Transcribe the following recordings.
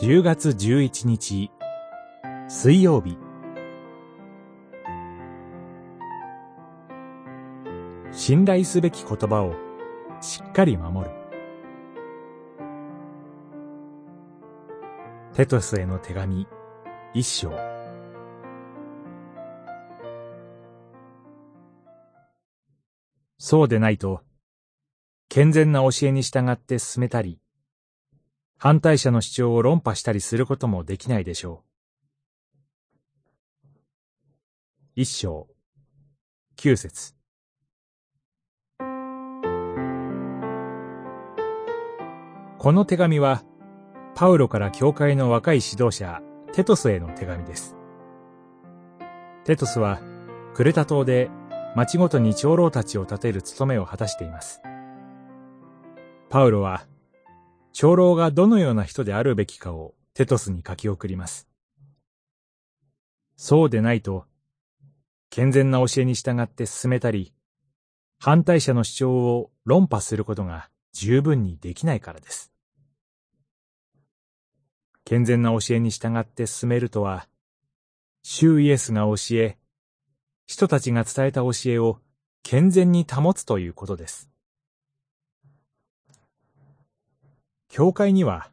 10月11日。水曜日。信頼すべき言葉をしっかり守る。テトスへの手紙一章。そうでないと健全な教えに従って進めたり反対者の主張を論破したりすることもできないでしょう。一章、九節。この手紙は、パウロから教会の若い指導者、テトスへの手紙です。テトスは、クレタ島で町ごとに長老たちを立てる務めを果たしています。パウロは、長老がどのような人であるべきかをテトスに書き送ります。そうでないと、健全な教えに従って進めたり、反対者の主張を論破することが十分にできないからです。健全な教えに従って進めるとは、主イエスが教え、人たちが伝えた教えを健全に保つということです。教会には、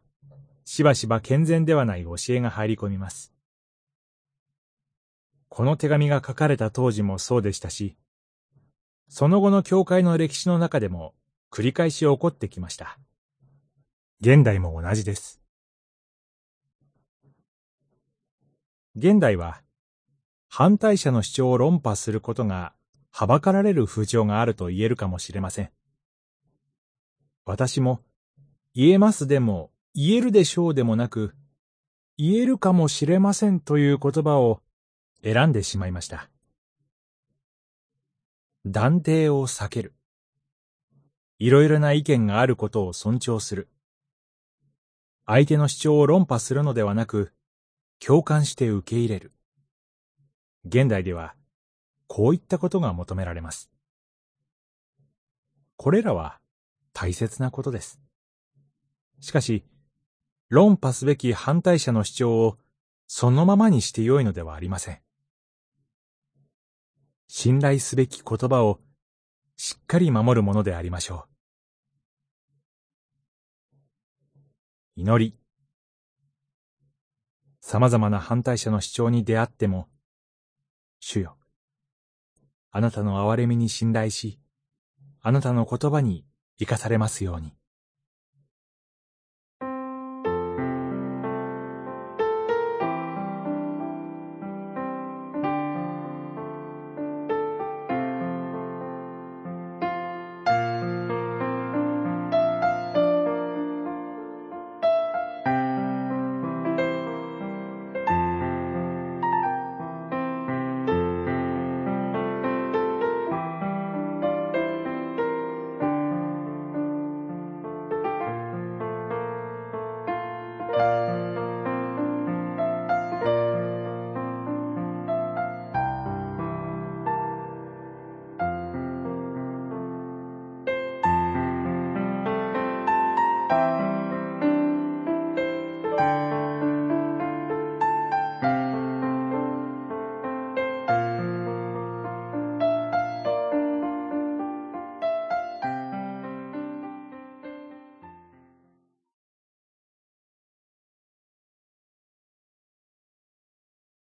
しばしば健全ではない教えが入り込みます。この手紙が書かれた当時もそうでしたし、その後の教会の歴史の中でも繰り返し起こってきました。現代も同じです。現代は、反対者の主張を論破することがはばかられる風潮があると言えるかもしれません。私も言えますでも、言えるでしょうでもなく、言えるかもしれませんという言葉を選んでしまいました。断定を避ける。いろいろな意見があることを尊重する。相手の主張を論破するのではなく、共感して受け入れる。現代では、こういったことが求められます。これらは大切なことです。しかし、論破すべき反対者の主張をそのままにしてよいのではありません。信頼すべき言葉をしっかり守るものでありましょう。祈り。様々な反対者の主張に出会っても、主よ。あなたの憐れみに信頼し、あなたの言葉に生かされますように。